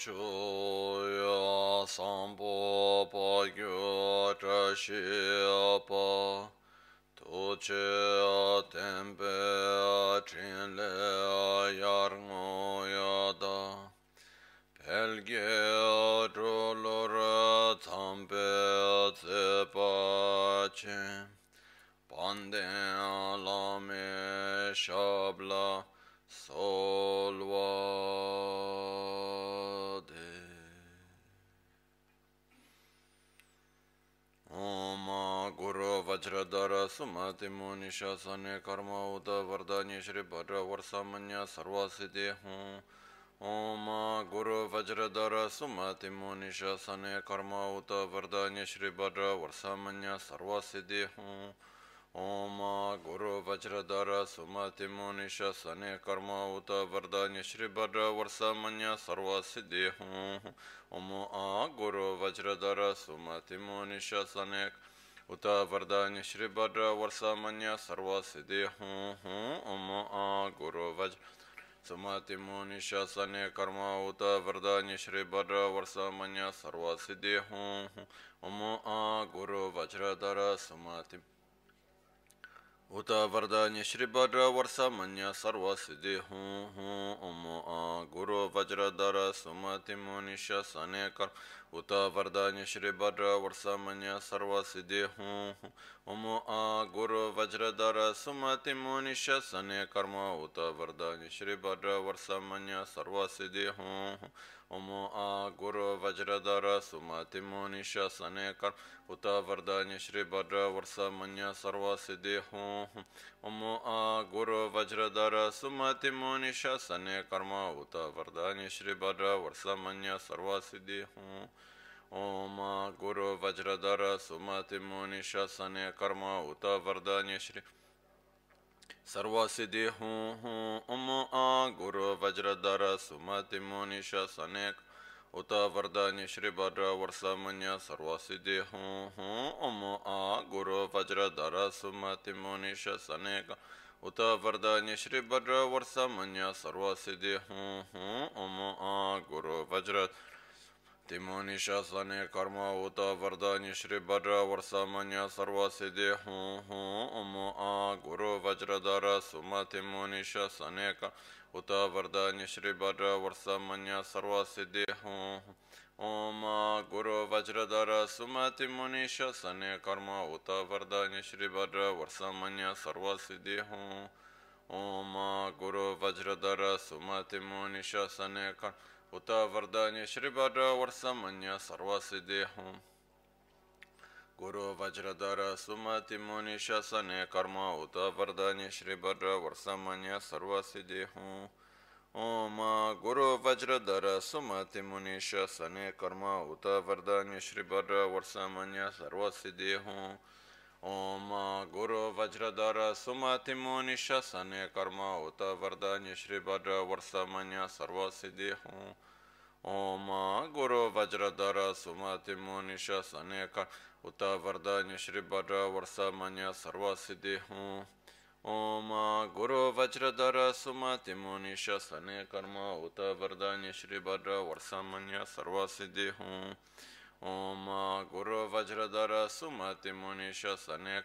chu ya sampo pa gyu tra shi pa tu che tempe chin le yar ngo ya da pel ge tro lo ra tam pe tse pa che panden la me shabla solwa Guru Vajradhara Sumati Muni Shasane Karma Uda Vardhani Shri Bhadra Varsamanya Sarva Siddhi Hum Om Guru Vajradhara Sumati Muni Shasane Karma Uda Vardhani Shri Bhadra Varsamanya Sarva Siddhi Hum ओम गुरु वज्रधर सुमति मुनिश सने कर्म उत वरदान्य श्री भद्र वर्ष मन्य सर्व सिद्धि हूँ ओम आ गुरु वज्रधर सुमति मुनिश सने उत वरदान्य श्री भद्र वर्ष मन्य सर्व सिद्धि हूँ हूँ ओम आ गुरु वज्र सुमति मुनिश सने कर्म उत वरदान्य श्री भद्र वर्ष मन्य सर्व सिद्धि हूँ ओम आ गुरु वज्रधर सुमति उत वरदान्य श्री भद्र वर्ष मन्य सर्व सिद्धि हूँ हूँ ओम आ गुरु वज्रधर सुमति मुनिश सने कर उत वरदान्य श्री भद्र वर्षमन्य सर्वसिद्धि हूँ ओम आ गुरु वज्रधर सुमति मुनि शने कर्म उत वरदान्य श्री भद्र वर्षमन्य सर्वसिद्धि हूँ ओम आ गुरु वज्रधर सुमति मुनिश सने कर्म उत वरदान्य श्री भद्र वर्ष मन्य सर्व सिद्धि हूँ ओम आ गुरु वज्रधर सुमति मुनिश सने कर्म उत वरदान्य श्री भद्र वर्ष मन्य सर्व सिद्धि हूँ ओम गुरु वज्रधर सुमति मुनिश सने कर्म उत वरदान्य श्री سرو سوں ہوں ام آ گور وزر در سمتی مونی سنےک اتردا نی شری برہ ور ور ورس منیہ سرو سِدھی ہوں ہوں ام آ گور وزر در سمتی مونی ش سنےک اتہ وردا نی شری بر و ور ورس منیہ سرو سِ ہوں ہوں ام آ گور وزر تھی مونی شا سنے کرم ات وردا نی شری بدر وسا منیہ سرو س گرو ر سما تونی شنے کتا وردا شری بدر وس منیہ سرو سدھے ہوں ام گو وزر در سما تونی شا سنے کرم ات وردا نی شری بدر ورس منیہ سرو سم گو وزر در سما تمنی سنے ک उत वरदान्य श्रीभद्र वर्षमन्य सर्वसिद्धेहं गुरु वज्रधर सुमति मुनि शसने कर्म उत वरदान्य श्रीभद्र वर्षमन्य सर्वसिद्धेहं ओम गुरु वज्रधर सुमति मुनि शसने कर्म उत वरदान्य श्रीभद्र वर्षमन्य सर्वसिद्धेहं मन्य सर्व सिद्धि हूँ ओम गुरु वज्रधर सुमति मुनिश सने कर्म उत वरदान्य श्री भद्र वर्ष मन्य सर्व सिद्धि हूँ ओम गुरु वज्रधर सुमति मुनिश सने कर्म उत वरदान्य श्री भद्र वर्ष मन्य सर्व सिद्धि हूँ ओम गुरु वज्रधर सुमति मुनिश सने कर्म उत वरदान्य श्री भद्र वर्ष मन्य सर्व सिद्धि हूँ ओम गुरु वज्रधर सुमति मुनिश सने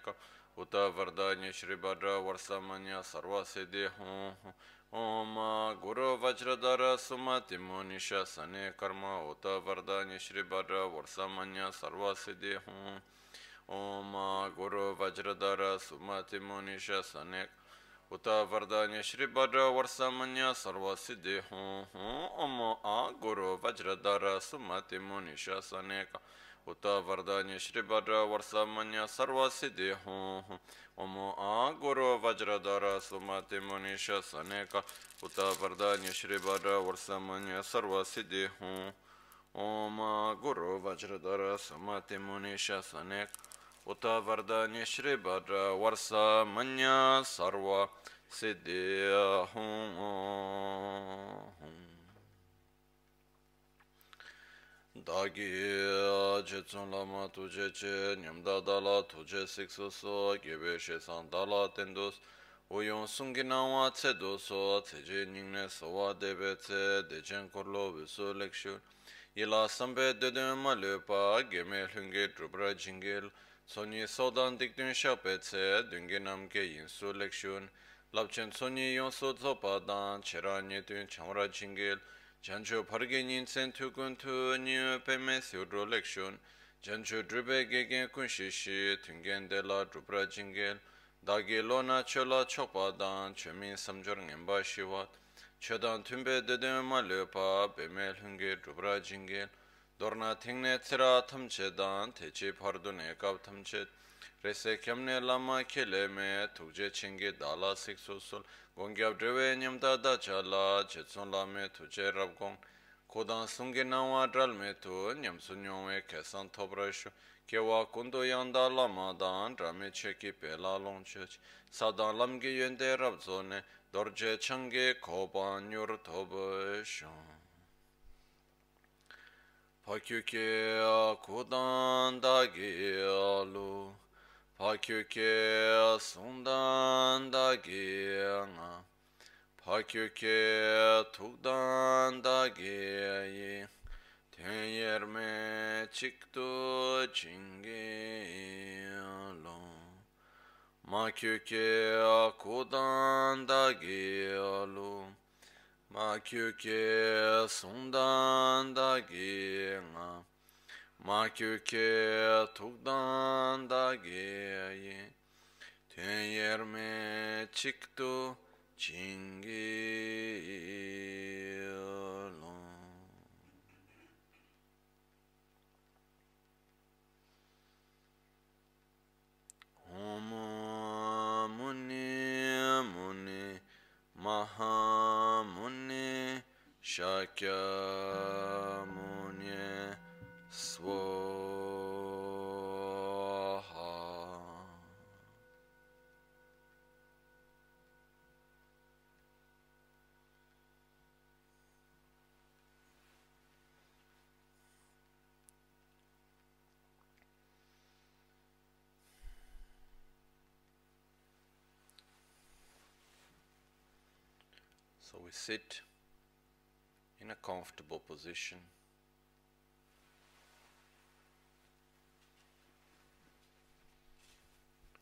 उत वरदान्य श्री भद्र वर्ष मन्य सर्व सिद्धि हूँ ओम गुरु वज्रधर सुमति मुनिश सने कर्म उत वरदान्य श्री भद्र वर्ष मन्य सर्व सिद्धि हूँ ओम गुरु वज्रधर सुमति मुनिश सने उत वरदान्य श्री भद्र वर्ष मन्य सर्व सिद्धि हूँ ओम आ गुरु वज्रधर सुमति मुनिश सने उत वरदान्य श्री भद्र वर्ष मन्य सर्व सिद्धि हूँ ओम आ गुरु वज्रधर सुमति मुनिश सने उत वरदान्य श्री भद्र वर्ष मन्य सर्व सिद्धि हूँ ओम गुरु वज्रधर सुमति मुनिश सने उत वरदान्य श्री भद्र वर्ष मन सर्व सिद्धि dāgī che tsūn lāma tujē che nyamdā dālā tujē siksu sō gyebē she sāng dālā tendus uyōng sūngi nāwā tse dō sō tse je nyingne sōwā dēbē tse dēchen korlo visō lekshū yilā sambē dēdē ma lēpā gyemē hlūngi drupra jingil Sonyi sodan dikdun shakpe tse dungi namke yinsu lekshun, labchen sonyi yonso tsopa dan chera nyetun chamra chingil, jancho parge nyinsen tukun tu nyu peme siudro lekshun, jancho drupe gegen kunshishi tungen de la drupra chingil, dagi lona chola chokpa dan chomin samjor ngenpa shiwat, chodan tunpe dedun ma lepa peme hunge drupra chingil, dorna thingne thira thamche dan theche phardune kap thamche. Rese kyamne lama khele me thuje chingge dala sik sosul gongyab drewe nyamta da chala chetson lame thuje rab gong. Kodan sungge nawa dral me thu nyam sunyongwe kesan thobrashu kewa kundo yanda lama dan rame cheki pela longche sadan lamge yende rab zone dorje changge koban nyur thobashon 파큐케 고단다게로 파큐케 송단다게나 파큐케 툭단다게이 텐여메 직도 징게로 마큐케 고단다게로 Ma kyu ke sung dan da ge nga. Ma kyu ke da ge ye. Ten yer me çıktı çingi Om Muni Muni Maha Shakya Muni Swaha. So we sit in a comfortable position.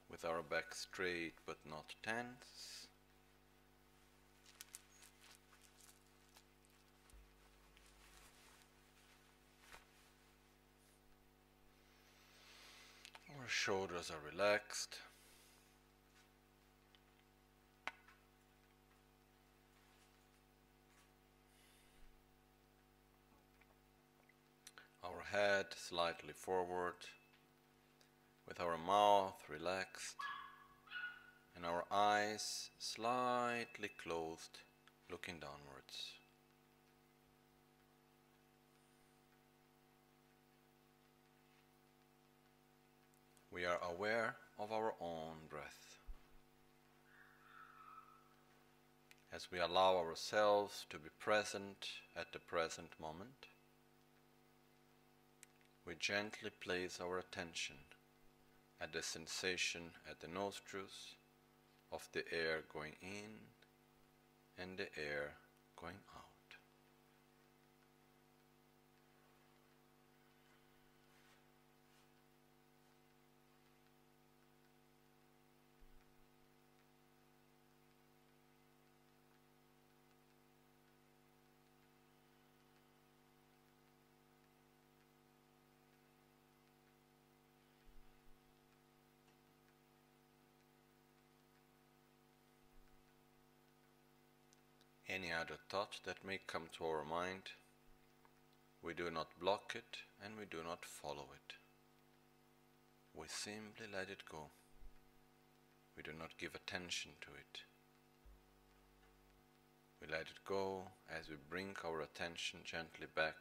With our back straight but not tense. Our shoulders are relaxed. our head slightly forward, with our mouth relaxed, and our eyes slightly closed, looking downwards. We are aware of our own breath. As we allow ourselves to be present at the present moment, we gently place our attention at the sensation at the nostrils of the air going in and the air going out. Any other thought that may come to our mind, we do not block it and we do not follow it. We simply let it go. We do not give attention to it. We let it go as we bring our attention gently back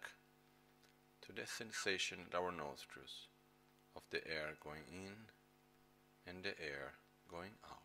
to the sensation at our nostrils of the air going in and the air going out.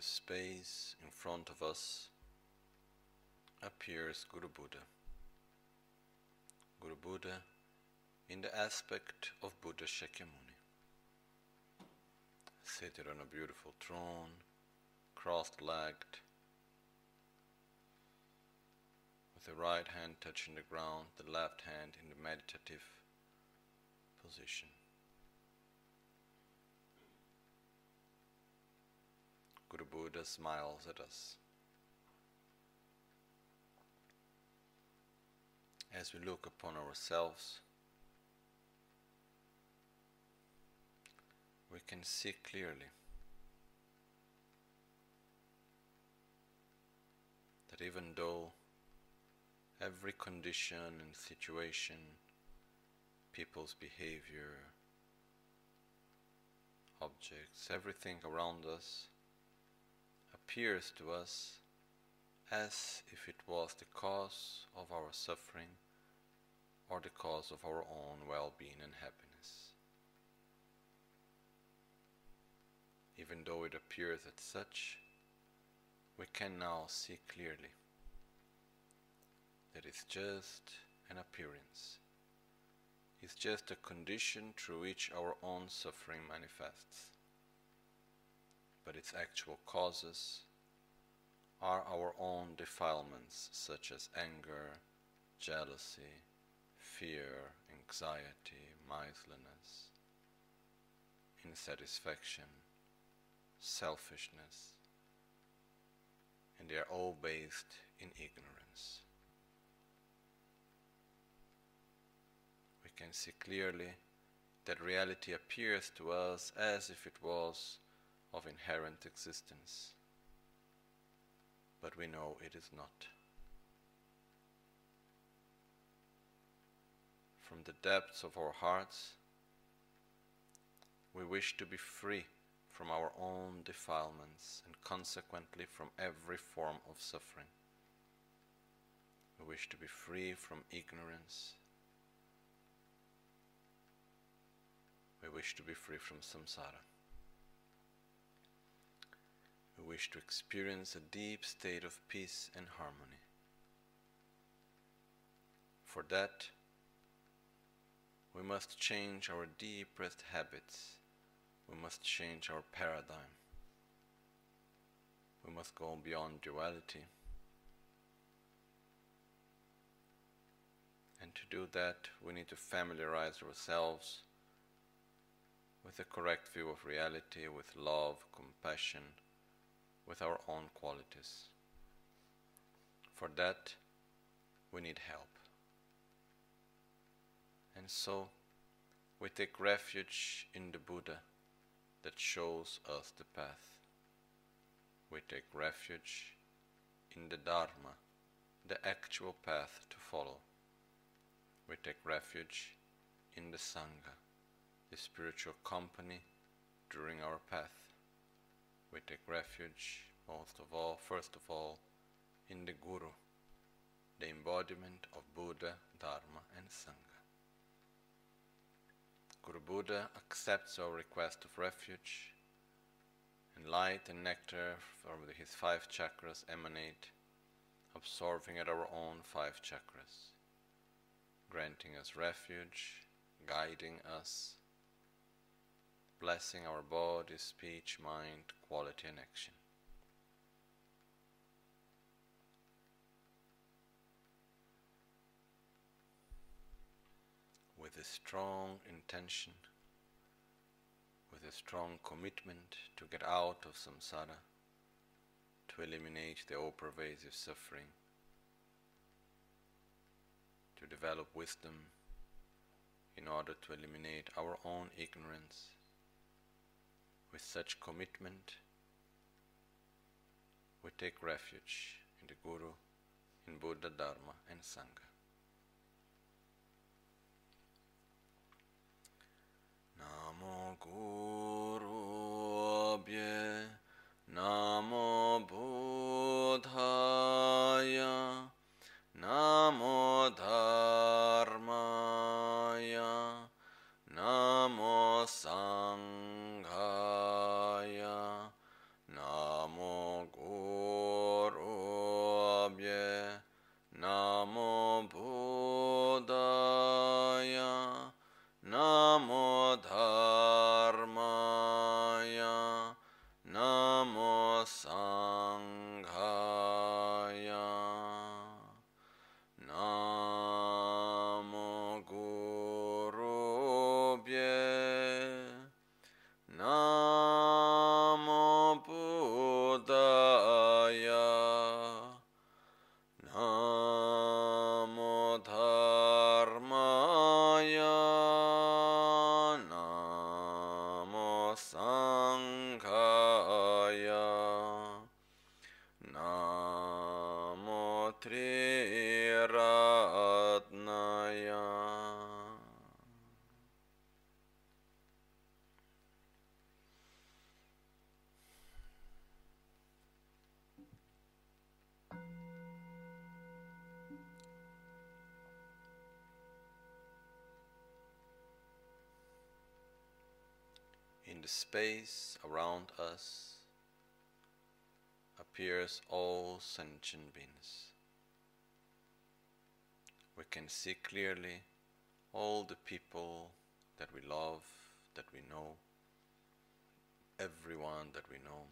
The space in front of us appears Guru Buddha. Guru Buddha in the aspect of Buddha Shakyamuni, seated on a beautiful throne, cross legged, with the right hand touching the ground, the left hand in the meditative position. Guru Buddha smiles at us. As we look upon ourselves, we can see clearly that even though every condition and situation, people's behavior, objects, everything around us appears to us as if it was the cause of our suffering or the cause of our own well being and happiness. Even though it appears as such, we can now see clearly that it's just an appearance. It's just a condition through which our own suffering manifests but its actual causes are our own defilements such as anger, jealousy, fear, anxiety, miserliness, insatisfaction, selfishness, and they are all based in ignorance. We can see clearly that reality appears to us as if it was of inherent existence. But we know it is not. From the depths of our hearts, we wish to be free from our own defilements and consequently from every form of suffering. We wish to be free from ignorance. We wish to be free from samsara. We wish to experience a deep state of peace and harmony. For that, we must change our deepest habits. We must change our paradigm. We must go beyond duality. And to do that, we need to familiarize ourselves with the correct view of reality, with love, compassion, with our own qualities. For that, we need help. And so, we take refuge in the Buddha that shows us the path. We take refuge in the Dharma, the actual path to follow. We take refuge in the Sangha, the spiritual company during our path we take refuge, most of all, first of all, in the Guru, the embodiment of Buddha, Dharma, and Sangha. Guru Buddha accepts our request of refuge, and light and nectar from his five chakras emanate, absorbing at our own five chakras, granting us refuge, guiding us, blessing our body, speech, mind, quality, and action. With a strong intention, with a strong commitment to get out of samsara, to eliminate the all pervasive suffering, to develop wisdom in order to eliminate our own ignorance with such commitment, we take refuge in the Guru, in Buddha, Dharma, and Sangha. Namo Guru Abhye Namo Buddhaya Namo Dharmaya In the space around us appears all sentient beings. We can see clearly all the people that we love, that we know, everyone that we know.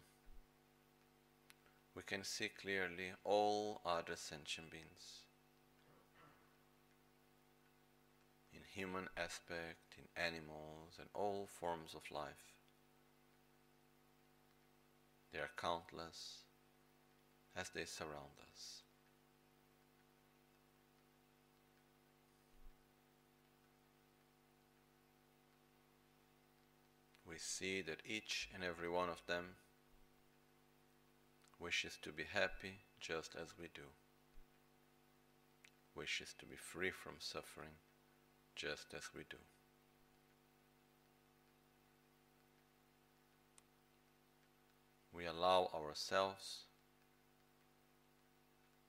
We can see clearly all other sentient beings. In human aspect, in animals, and all forms of life. They are countless as they surround us. We see that each and every one of them wishes to be happy just as we do, wishes to be free from suffering just as we do. we allow ourselves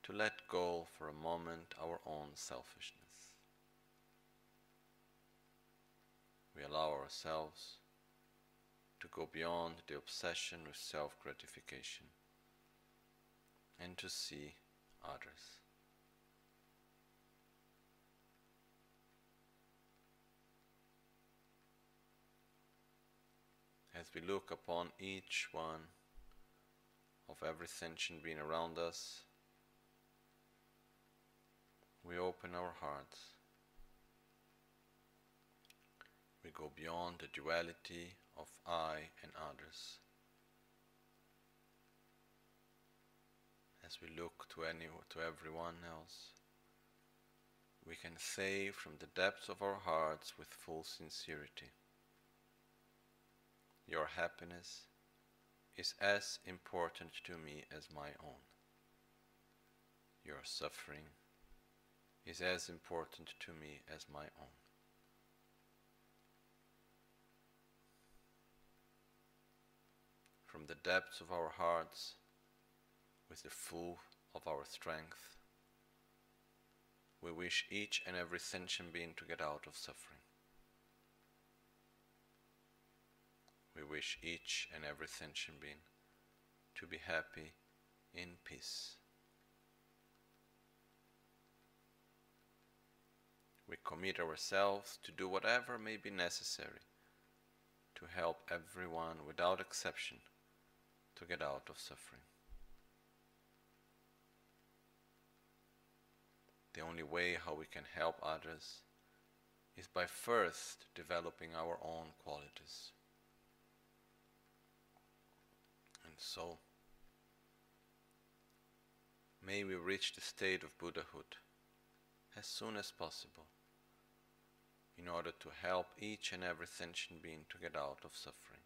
to let go for a moment our own selfishness. We allow ourselves to go beyond the obsession with self gratification and to see others. As we look upon each one of every sentient being around us, we open our hearts. We go beyond the duality of I and others. As we look to any to everyone else, we can say from the depths of our hearts with full sincerity, Your happiness is as important to me as my own. Your suffering is as important to me as my own. From the depths of our hearts, with the full of our strength, we wish each and every sentient being to get out of suffering. We wish each and every sentient being to be happy in peace. We commit ourselves to do whatever may be necessary to help everyone without exception to get out of suffering. The only way how we can help others is by first developing our own qualities. So, may we reach the state of Buddhahood as soon as possible in order to help each and every sentient being to get out of suffering.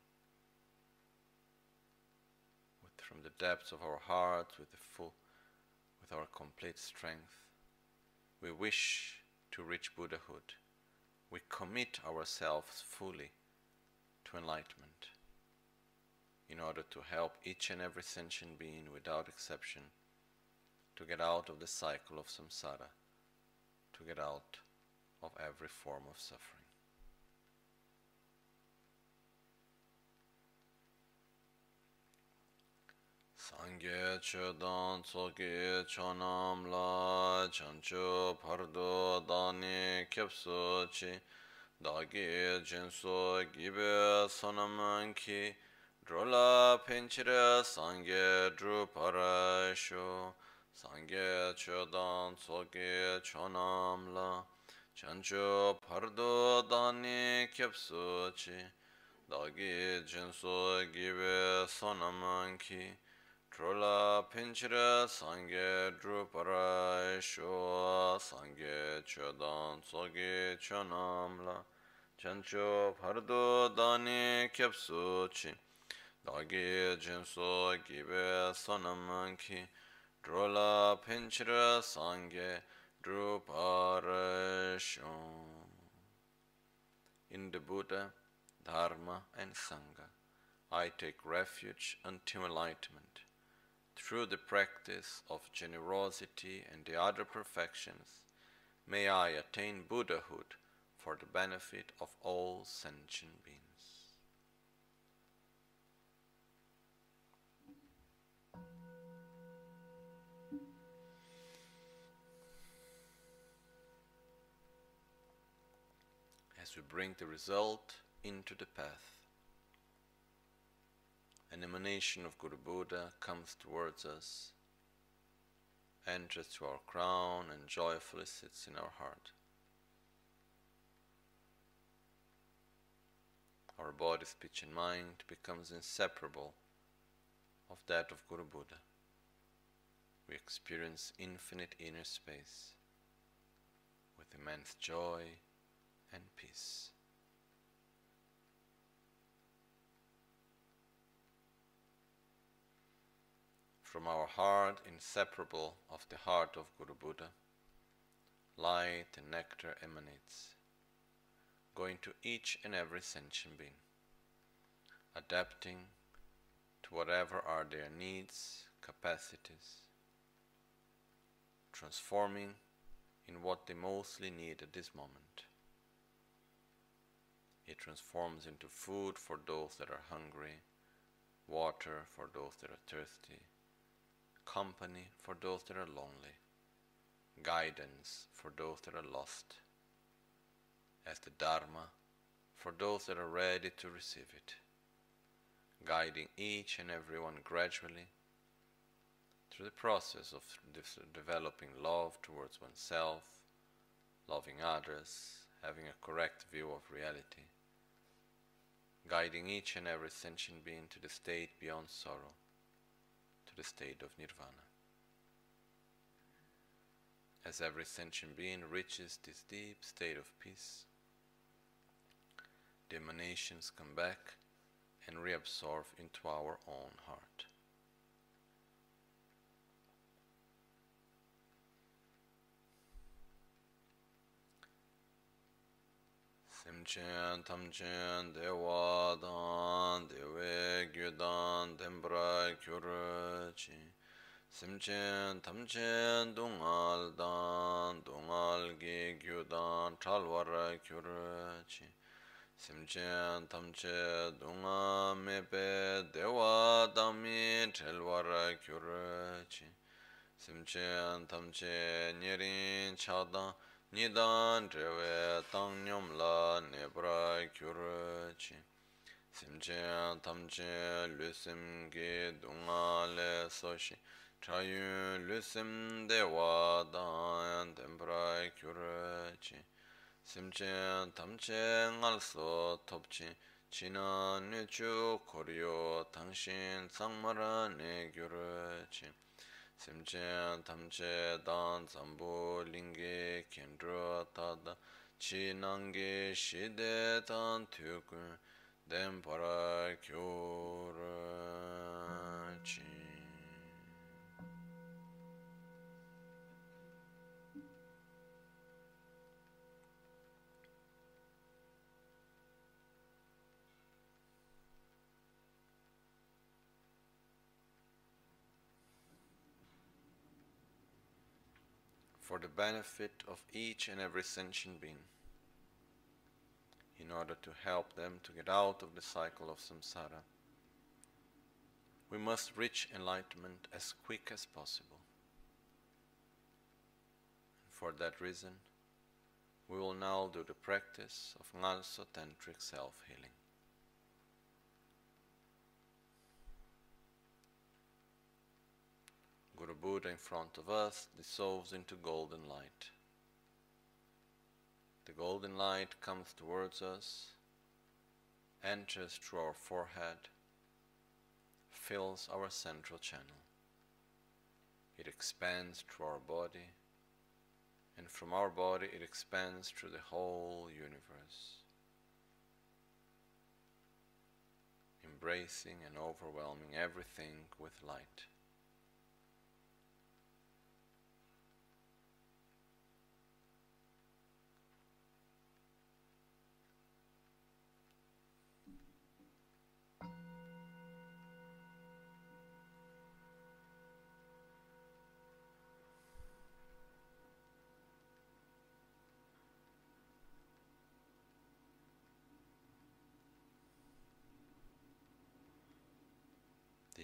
With, from the depths of our hearts, with the full, with our complete strength, we wish to reach Buddhahood. We commit ourselves fully to enlightenment in order to help each and every sentient being without exception to get out of the cycle of samsara, to get out of every form of suffering. Sangye chodan tsoke chonam la chancho pardo dani kyapso chi dagi jinso gibe sonamanki Drola penchira sangye druparashu, sangye chodan tsoge chonamla, chancho pardo dani kyepsuchi, dagi jinsu gibe sonamanki, Drola penchira sangye druparashu, sangye chodan tsoge chonamla, chancho pardo dani kyepsuchi, kyapsu chi dāgī jinsō gībē sōnam kī drōla pinchira sāngye drupara In the Buddha, Dharma and Sangha, I take refuge until enlightenment. Through the practice of generosity and the other perfections, may I attain Buddhahood for the benefit of all sentient beings. We bring the result into the path. An emanation of Guru Buddha comes towards us, enters to our crown, and joyfully sits in our heart. Our body, speech, and mind becomes inseparable of that of Guru Buddha. We experience infinite inner space with immense joy and peace. From our heart, inseparable of the heart of Guru Buddha, light and nectar emanates, going to each and every sentient being, adapting to whatever are their needs, capacities, transforming in what they mostly need at this moment. It transforms into food for those that are hungry, water for those that are thirsty, company for those that are lonely, guidance for those that are lost, as the Dharma for those that are ready to receive it, guiding each and every one gradually through the process of developing love towards oneself, loving others, having a correct view of reality, guiding each and every sentient being to the state beyond sorrow, to the state of nirvana. As every sentient being reaches this deep state of peace, the emanations come back and reabsorb into our own heart. Simchen tamchen dewa dan dewe gyudan dembra gyurchi Simchen tamchen dungal dan dungal gi gyudan Chalwara, gyurchi Simchen tamche dunga mepe dewa dami Chalwara, gyurchi Simchen tamche nyerin chadan nidan trewe tang nyom la nebra kyur chi. Simche tamche lusim ge dunga le so shi. Chayun lusim dewa dan tembra kyur chi. Simche tamche ngal so top chi. China nuchu koryo tangshin tsangmara ne kyur chi. simchen tamche dan zambu lingi kendro tada chi nangi shide tan tukun den para kyor chi for the benefit of each and every sentient being, in order to help them to get out of the cycle of samsara. We must reach enlightenment as quick as possible. For that reason, we will now do the practice of Ngalso Tantric self Buddha in front of us dissolves into golden light. The golden light comes towards us, enters through our forehead, fills our central channel. It expands through our body, and from our body it expands through the whole universe, embracing and overwhelming everything with light.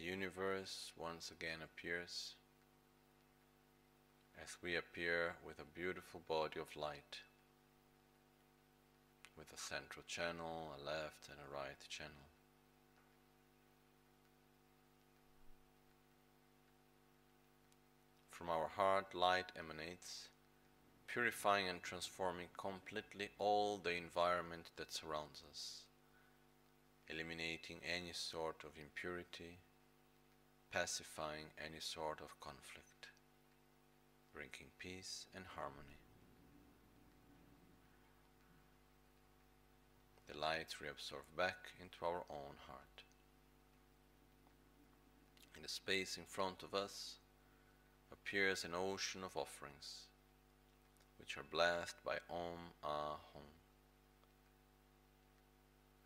Universe once again appears as we appear with a beautiful body of light with a central channel, a left and a right channel. From our heart, light emanates, purifying and transforming completely all the environment that surrounds us, eliminating any sort of impurity, pacifying any sort of conflict, bringing peace and harmony. The light reabsorb back into our own heart. In the space in front of us appears an ocean of offerings, which are blessed by Om Ah Hum.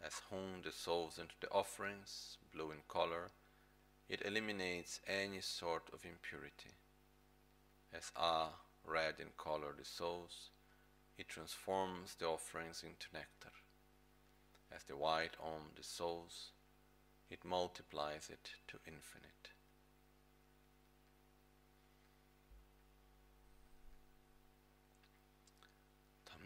As Hum dissolves into the offerings, blue in color, it eliminates any sort of impurity. As A, red in color, dissolves, it transforms the offerings into nectar. As the white Om dissolves, it multiplies it to infinite.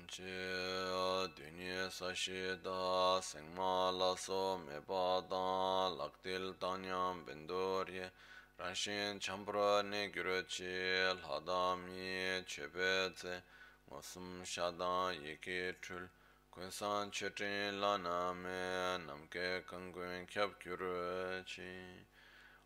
che dunye sa she da sing ma la so me pa da lak til tanyam bendor ye ranshin champra ne gyur che la da mi che pe tse wasum sha da ye ke chul kun san che tin la na me nam ke kang gun kyap gyur chi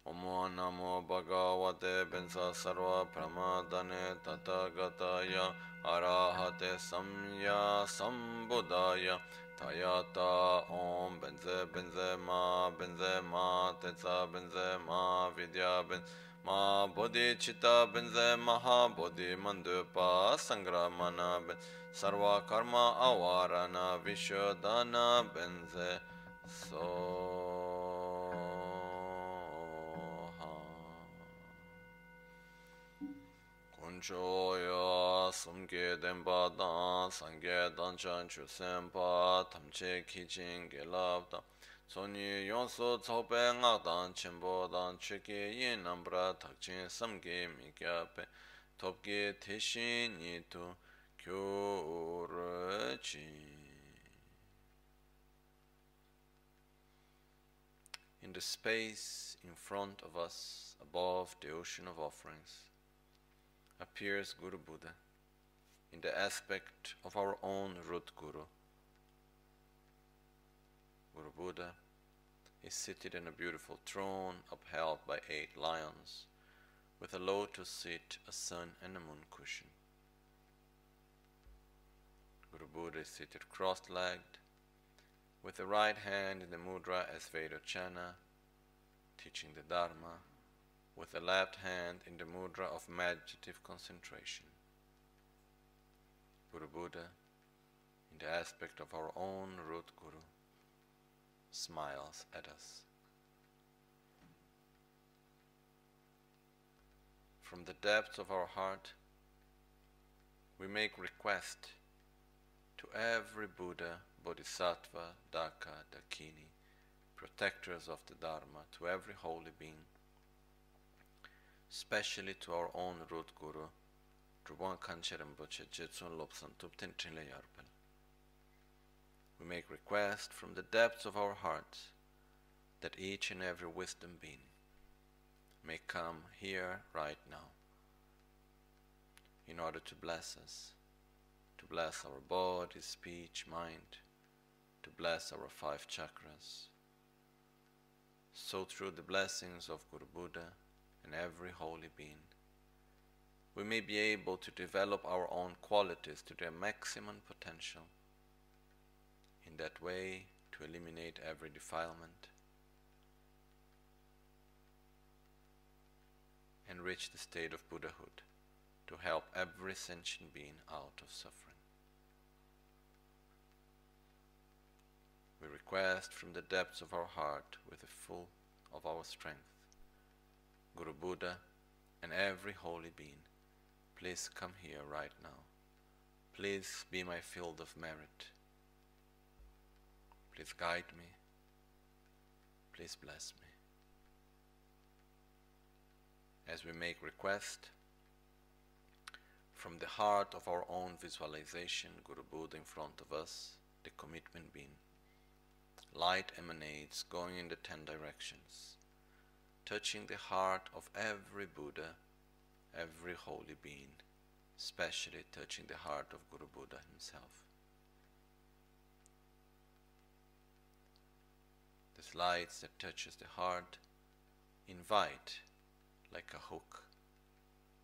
Omo namo bhagavate bensa sarva pramadane tathagataya arahate samya sambuddhaya tayata om benze benze ma benze ma tetsa benze ma vidya benze ma bodhicitta benze maha bodhi mandupa sangramana ben sarva karma avarana vishodana benze so 조요 숨게 된 바다 상게 단찬 주센바 탐체 기진 게랍다 소니 용소 초뱅아 단 첨보단 체게 예 넘브라 탁진 섬게 미갸베 톱게 대신이 또 교르지 In the space in front of us, above the ocean of offerings, appears Guru Buddha in the aspect of our own root Guru. Guru Buddha is seated in a beautiful throne upheld by eight lions, with a lotus seat, a sun, and a moon cushion. Guru Buddha is seated cross legged, with the right hand in the mudra as Vairochana, teaching the Dharma with the left hand in the mudra of meditative concentration. Guru Buddha, in the aspect of our own root Guru, smiles at us. From the depths of our heart, we make request to every Buddha, Bodhisattva, Daka, Dakini, protectors of the Dharma, to every holy being especially to our own root guru, Drupal Gangchen Rinpoche Jetsun Lobsang Tupten Yarpal. We make request from the depths of our hearts that each and every wisdom being, may come here right now in order to bless us, to bless our body, speech, mind, to bless our five chakras. So, through the blessings of Guru Buddha and every holy being, we may be able to develop our own qualities to their maximum potential. In that way, to eliminate every defilement and reach the state of Buddhahood to help every sentient being out of suffering. We request from the depths of our heart, with the full of our strength, Guru Buddha and every holy being, please come here right now. Please be my field of merit. Please guide me. Please bless me. As we make request, from the heart of our own visualization, Guru Buddha in front of us, the commitment being. Light emanates going in the ten directions, touching the heart of every Buddha, every holy being, especially touching the heart of Guru Buddha himself. This light that touches the heart invite like a hook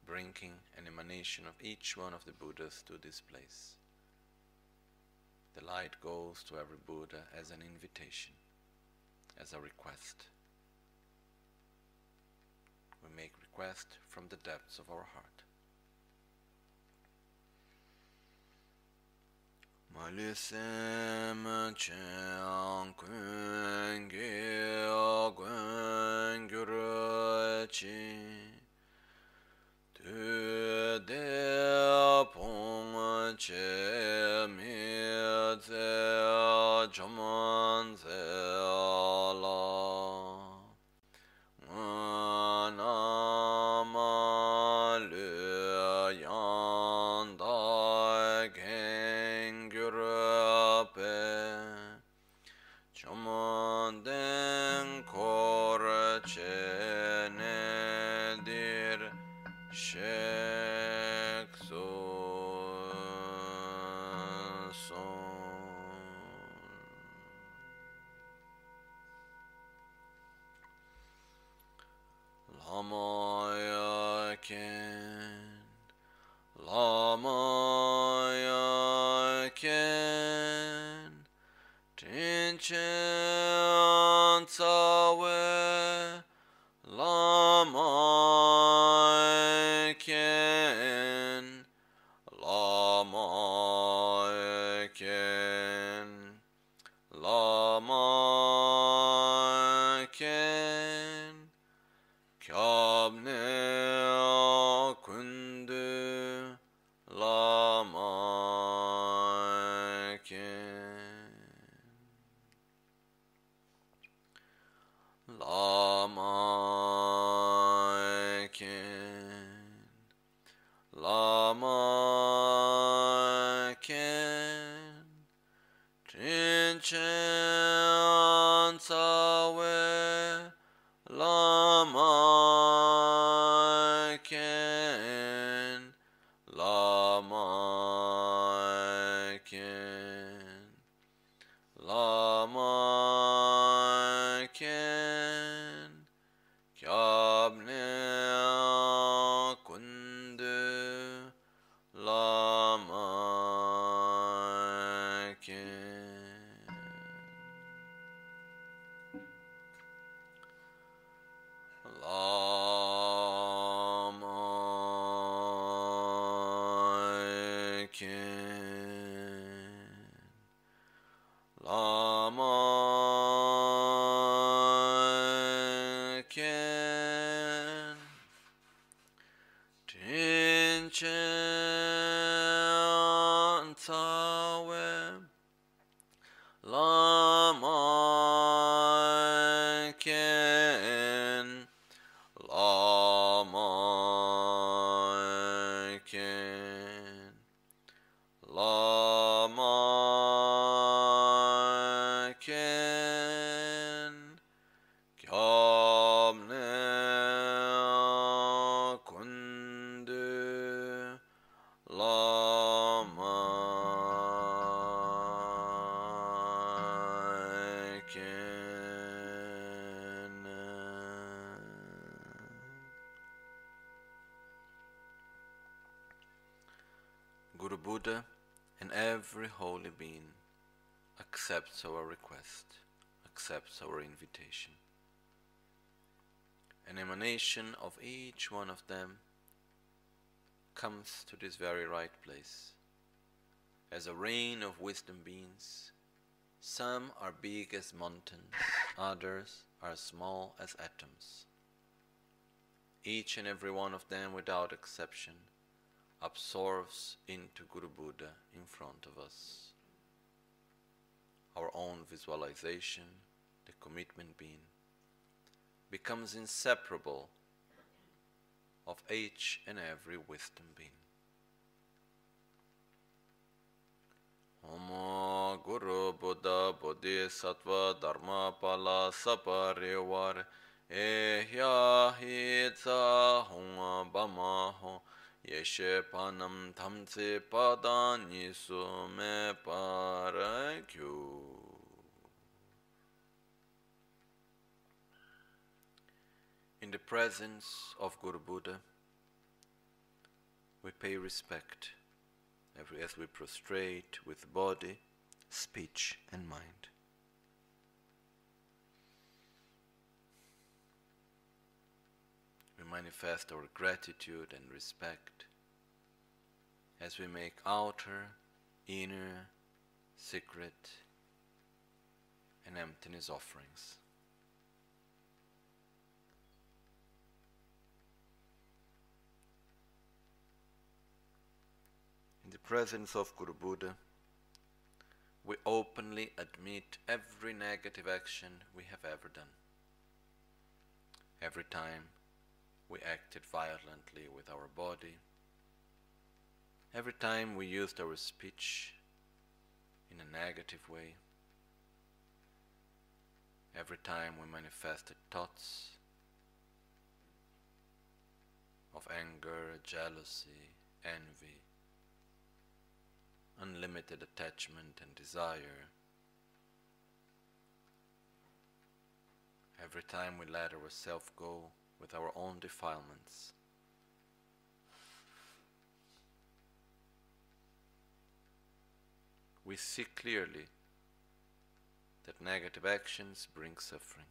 bringing an emanation of each one of the Buddhas to this place. The light goes to every Buddha as an invitation, as a request. We make request from the depths of our heart. Malisem cheang kun gyo kun gyur chi de pong che mi ze choman ze la accepts our request, accepts our invitation. An emanation of each one of them comes to this very right place. As a rain of wisdom beings, some are big as mountains, others are small as atoms. Each and every one of them, without exception, absorbs into Guru Buddha in front of us. Own visualization, the commitment being, becomes inseparable of each and every wisdom being. Om Guru Buddha Bodhisattva Dharma Pala Saparivar Ehya Hitsa Hong Bama Hong Yeshe Panam Tamtse Padani Sume Parakyu In the presence of Guru Buddha, we pay respect as we prostrate with body, speech, and mind. We manifest our gratitude and respect as we make outer, inner, secret, and emptiness offerings. In the presence of Guru Buddha, we openly admit every negative action we have ever done. Every time we acted violently with our body, every time we used our speech in a negative way, every time we manifested thoughts of anger, jealousy, envy, unlimited attachment and desire. Every time we let ourselves go with our own defilements. We see clearly that negative actions bring suffering.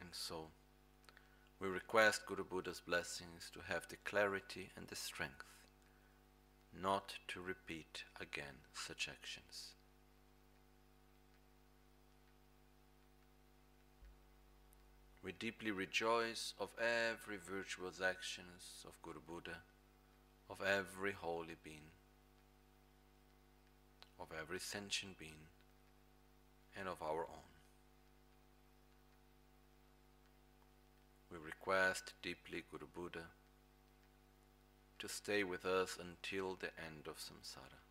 And so, we request Guru Buddha's blessings to have the clarity and the strength not to repeat again such actions. We deeply rejoice of every virtuous actions of Guru Buddha, of every holy being, of every sentient being, and of our own. We request deeply Guru Buddha to stay with us until the end of samsara,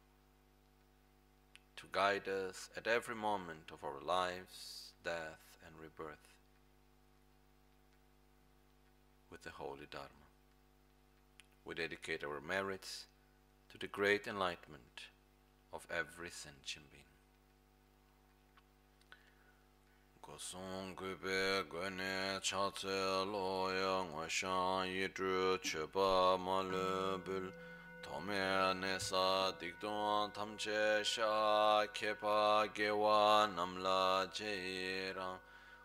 to guide us at every moment of our lives, death, and rebirth with the Holy Dharma. We dedicate our merits to the great enlightenment of every sentient being. Kosong gupe gwene chatse loya ngwa shan yidru chupa malubul Tome nesa dikdon tamche sha kepa gewa namla jeirang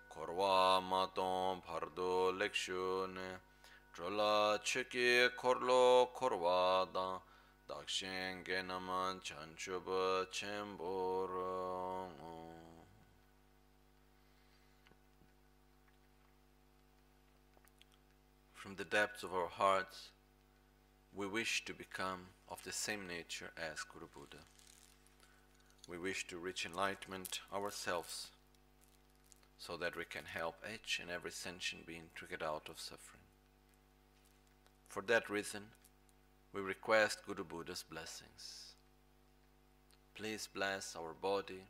Korwa maton pardo lekshune Drola cheki korlo korwa dan Dakshin genaman chanchuba chenborong from the depths of our hearts, we wish to become of the same nature as Guru Buddha. We wish to reach enlightenment ourselves so that we can help each and every sentient being to get out of suffering. For that reason, we request Guru Buddha's blessings. Please bless our body,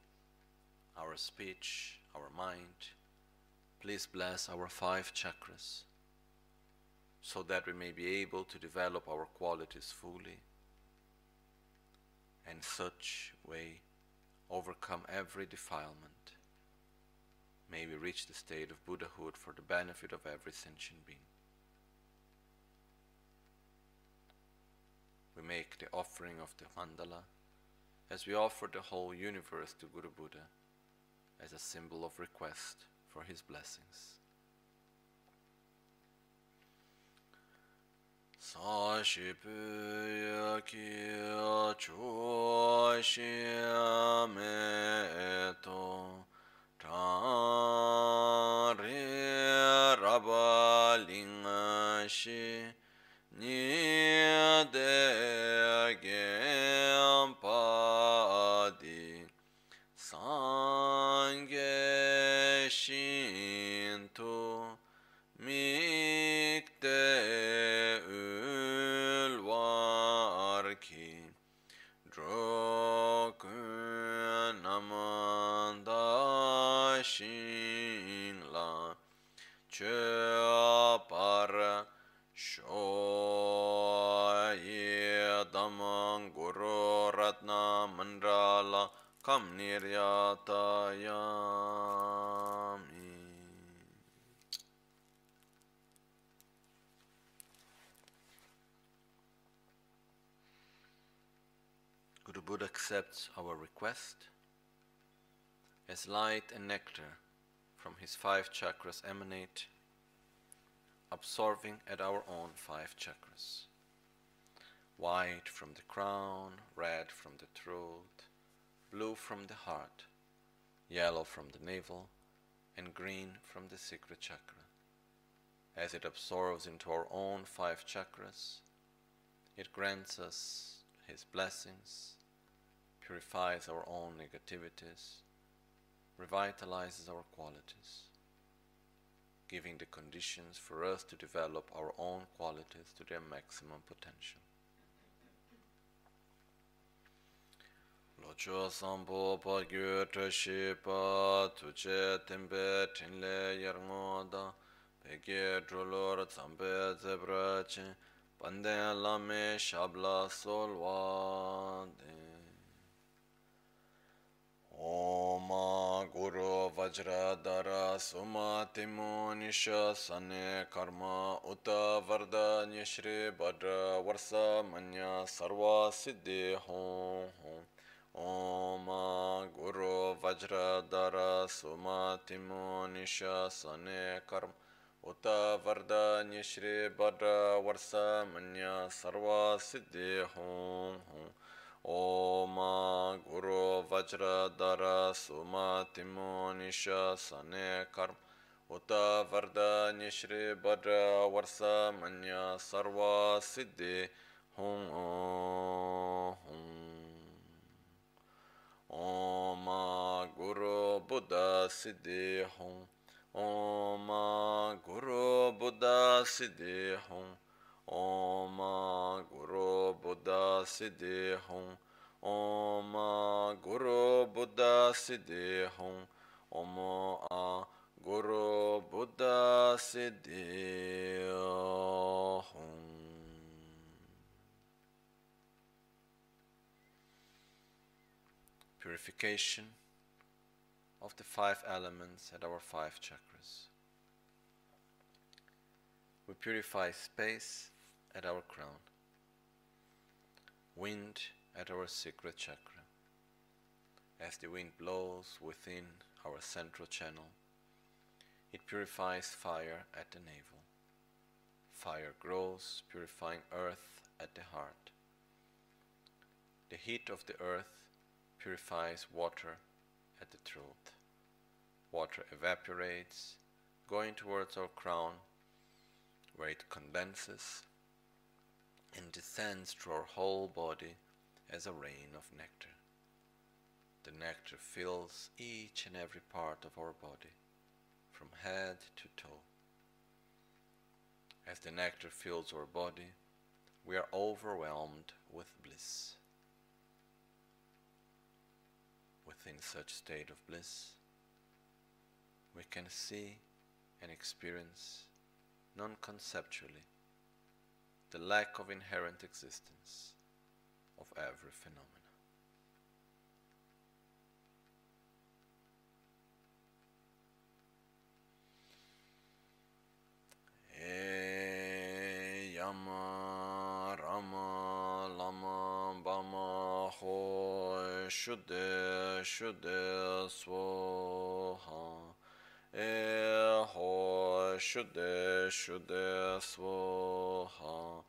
our speech, our mind. Please bless our five chakras so that we may be able to develop our qualities fully and such way overcome every defilement. May we reach the state of Buddhahood for the benefit of every sentient being. we make the offering of the mandala as we offer the whole universe to Guru Buddha as a symbol of request for his blessings. 萨西布雅基亚楚西梅多扎里拉巴林阿西尼德根巴迪桑格西。Kam niryatayami Guru Buddha accepts our request as light and nectar from his five chakras emanate, absorbing at our own five chakras. White from the crown, red from the throat, blue from the heart, yellow from the navel, and green from the secret chakra. As it absorbs into our own five chakras, it grants us his blessings, purifies our own negativities, revitalizes our qualities, giving the conditions for us to develop our own qualities to their maximum potential. Locho sampo pa gyu tashi pa tuche tempe tenle yarngo da peke trulor tsampe zebra chin panden lame shabla solwa de. Oma guru vajradara suma timu nisha sane karma uta varda nishri badra varsa manya sarva siddhi hon hon. ओम गुरु वज्र धर सुमतिमो निशने कर्म उत वरदान्य श्री भद्र वर्ष मन्य सर्व सिद्धि हों हूँ ओम गुरु वज्र धर सुमतिमो निशने कर्म उत वरदान्य श्री भद्र वर्ष मन्य सर्व सिद्धि हों हूँ Hum Hum Oma Guru Buddha Siddhi Hum Oma Guru Buddha Siddhi Hum Om Guru Buddha Siddhi Hum Om Guru Buddha Siddhi Hum Om Guru Buddha Purification of the five elements at our five chakras. We purify space at our crown, wind at our secret chakra. As the wind blows within our central channel, it purifies fire at the navel. Fire grows, purifying earth at the heart. The heat of the earth purifies water at the throat. Water evaporates, going towards our crown, where it condenses and descends through our whole body as a rain of nectar. The nectar fills each and every part of our body, from head to toe. As the nectar fills our body, we are overwhelmed with bliss. Within such state of bliss, we can see and experience non conceptually the lack of inherent existence of every phenomenon. E eh, Şude şude svoha. Eho oh, şude şude svoha.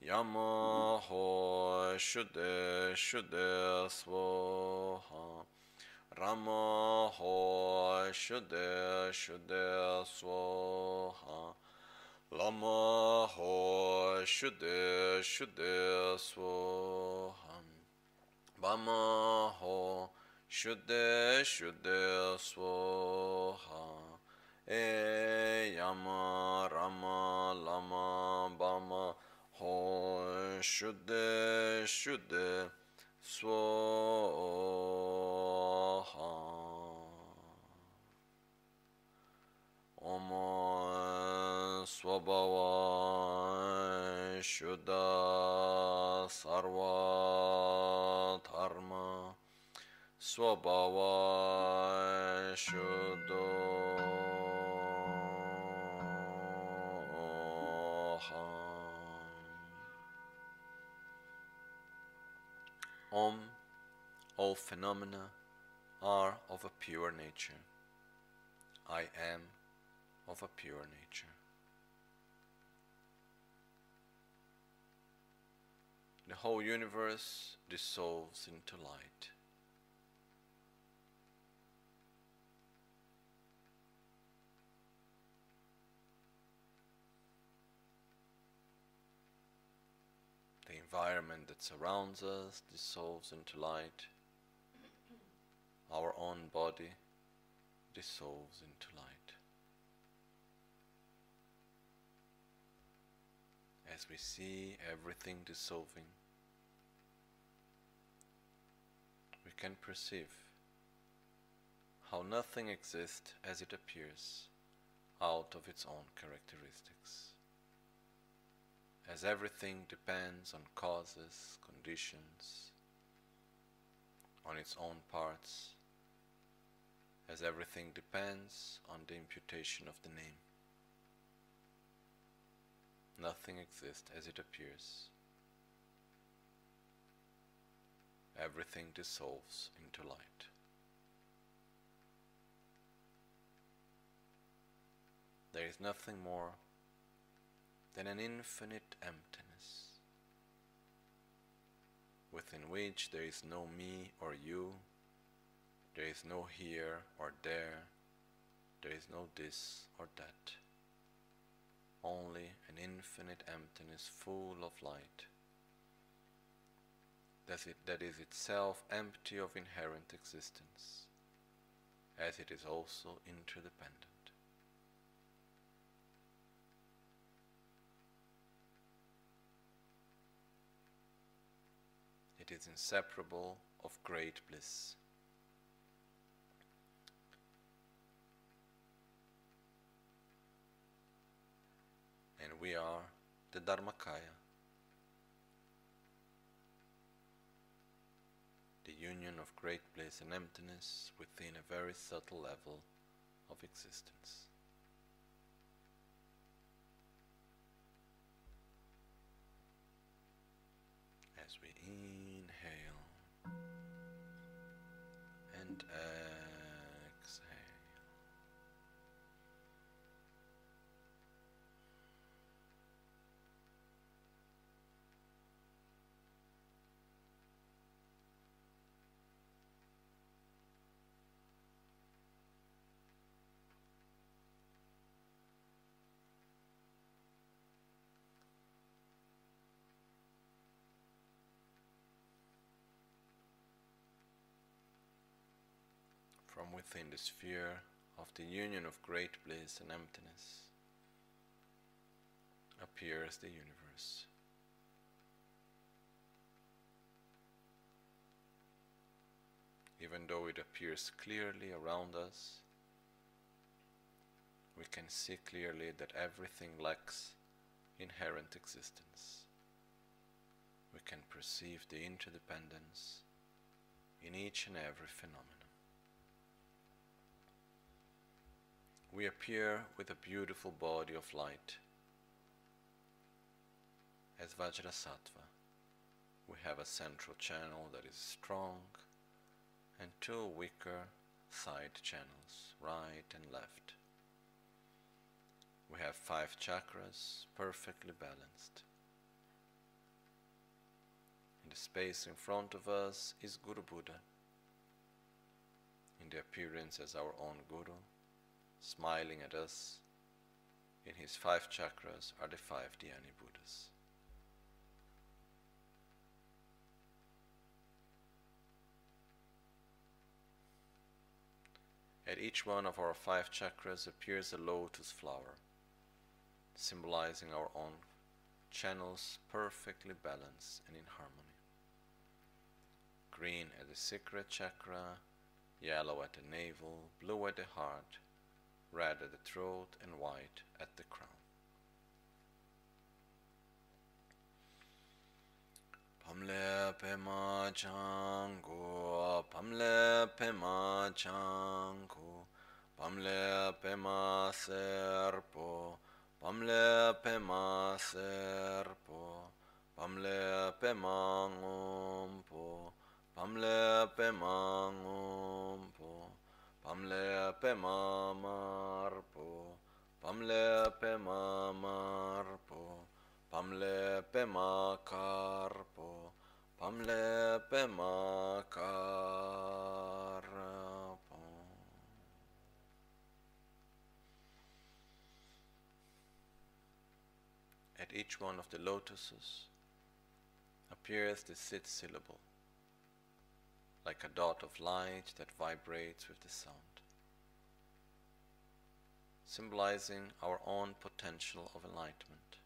Yamaho oh, şude şude svoha. Ramaho oh, şude şude svoha. Lamaho şude şude svoha. Vamaho Shuddhe Shuddhe Svoha E Yama Rama Lama Bama Ho Shuddhe Shuddhe Svoha Om Swabhava Shuddha Sarva Shuddha Om All phenomena are of a pure nature. I am of a pure nature. The whole universe dissolves into light. Environment that surrounds us dissolves into light. Our own body dissolves into light. as we see everything dissolving, we can perceive how nothing exists as it appears out of its own characteristics. As everything depends on causes, conditions, on its own parts, as everything depends on the imputation of the name. Nothing exists as it appears. Everything dissolves into light. There is nothing more than an infinite emptiness, within which there is no me or you, there is no here or there, there is no this or that only an infinite emptiness full of light that is itself empty of inherent existence, as it is also interdependent. It is inseparable of great bliss. and we are the Dharmakaya. The union of great bliss and emptiness within a very subtle level of existence. As we inhale within the sphere of the union of great bliss and emptiness appears the universe. Even though it appears clearly around us, we can see clearly that everything lacks inherent existence. We can perceive the interdependence in each and every phenomenon. We appear with a beautiful body of light as Vajrasattva, we have a central channel that is strong and two weaker side channels, right and left. We have five chakras perfectly balanced. In the space in front of us is Guru Buddha, in the appearance as our own Guru, smiling at us. In his five chakras are the five Dhyani Buddhas. At each one of our five chakras appears a lotus flower, symbolizing our own channels perfectly balanced and in harmony. Green at the sacral chakra, yellow at the navel, blue at the heart, red at the throat, and white at the crown. Pamle pema changu, pamle pema changu, pamle pema serpo, pamle pema serpo, pamle pema ngompo, pamle pema ngompo, pamle marpo, pamle marpo. Pamle carpo, pamle carpo. At each one of the lotuses appears the sit syllable, like a dot of light that vibrates with the sound, symbolizing our own potential of enlightenment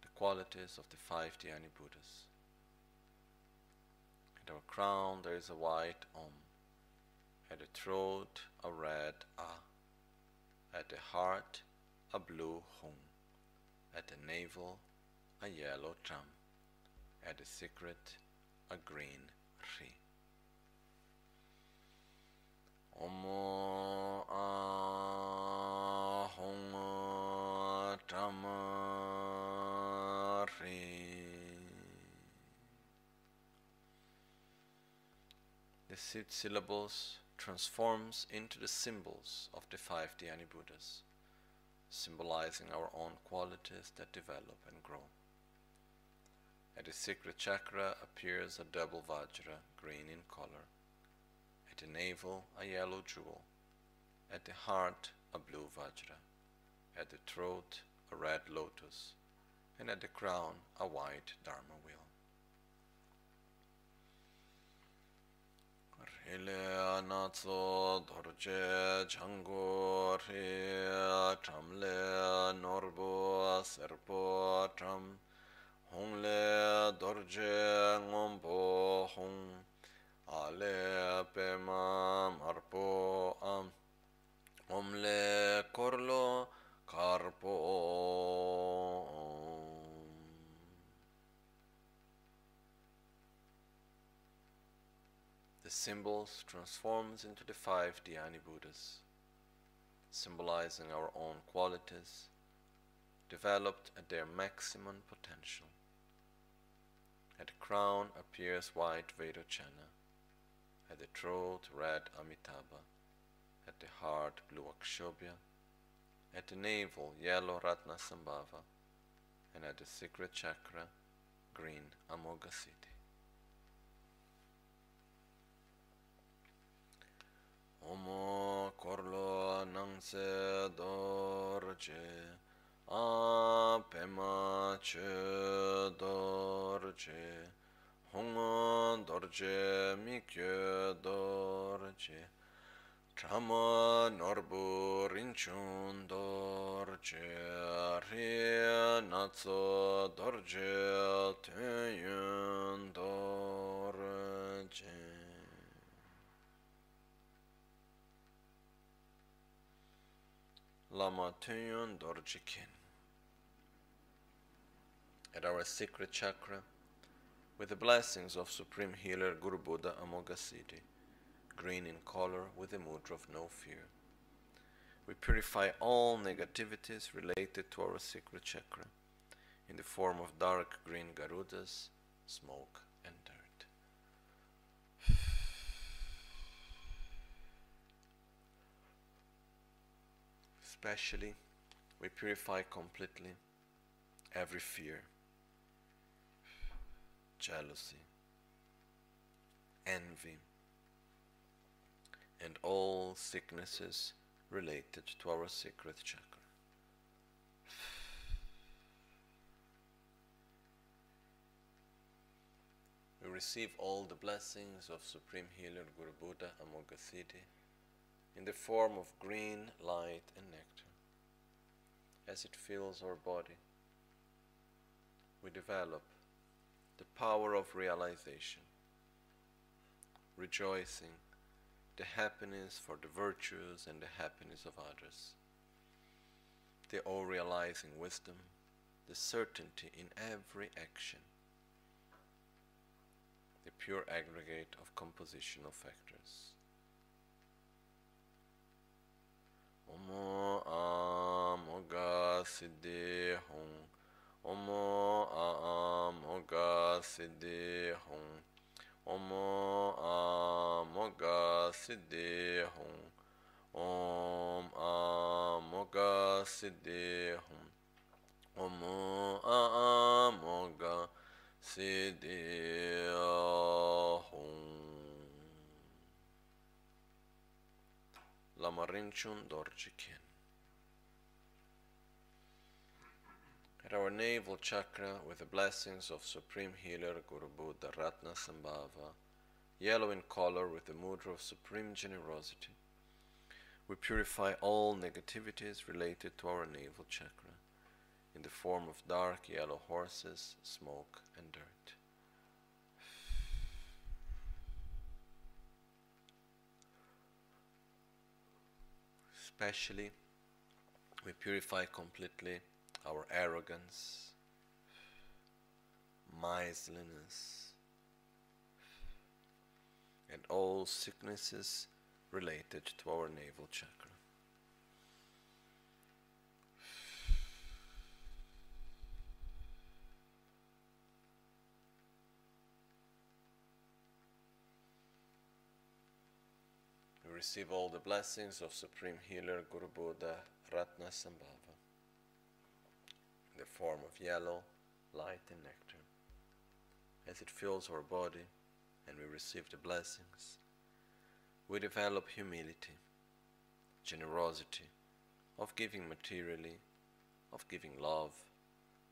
the qualities of the five Dhyani Buddhas. At our crown there is a white Om, at the throat a red A, at the heart a blue Hum, at the navel a yellow Tram, at the secret a green Ri. Om A Hum Tram the sit syllables transforms into the symbols of the five Dhyani Buddhas, symbolizing our own qualities that develop and grow. At the secret chakra appears a double Vajra, green in color. At the navel, a yellow jewel. At the heart, a blue Vajra. At the throat, a red lotus. And at the crown, a white Dharma wheel. Ile natso dorje chamle norbo serpo cham hongle dorje hong am karpo The symbols transforms into the five Dhyani Buddhas, symbolizing our own qualities, developed at their maximum potential. At the crown appears white Vairocana, at the throat red Amitabha, at the heart blue Akshobhya, at the navel yellow Ratnasambhava, and at the secret chakra green Amoghasiddhi. Omo korlo nangse dorje a pema che dorje hong dorje mikyo dorje chama norbu rinchun dorje ri natso dorje tenyun dorje Lama Tunyun Dorjikin. At our secret chakra, with the blessings of Supreme Healer Guru Buddha Amoghasiddhi, green in color with the mudra of no fear. We purify all negativities related to our secret chakra in the form of dark green garudas, smoke, and dirt. Especially, we purify completely every fear, jealousy, envy, and all sicknesses related to our secret chakra. We receive all the blessings of Supreme Healer Guru Buddha Amoghasiddhi in the form of green light and nectar. As it fills our body, we develop the power of realization, rejoicing the happiness for the virtues and the happiness of others, the all realizing wisdom, the certainty in every action, the pure aggregate of compositional factors. Siddhi Omo Amoga Siddhi Hong Omo Amoga Siddhi Hum. Om Amoga Siddhi Hum. Om Amoga Siddhi Hum. Lama Rinchun Dorje our navel chakra, with the blessings of Supreme Healer Guru Buddha Ratna Sambhava, yellow in color with the mudra of supreme generosity, we purify all negativities related to our navel chakra in the form of dark yellow horses, smoke, and dirt. Especially, we purify completely our arrogance, miserliness, and all sicknesses related to our navel chakra. We receive all the blessings of Supreme Healer Guru Buddha Ratna Sambhava in the form of yellow, light, and nectar. As it fills our body and we receive the blessings, we develop humility, generosity, of giving materially, of giving love,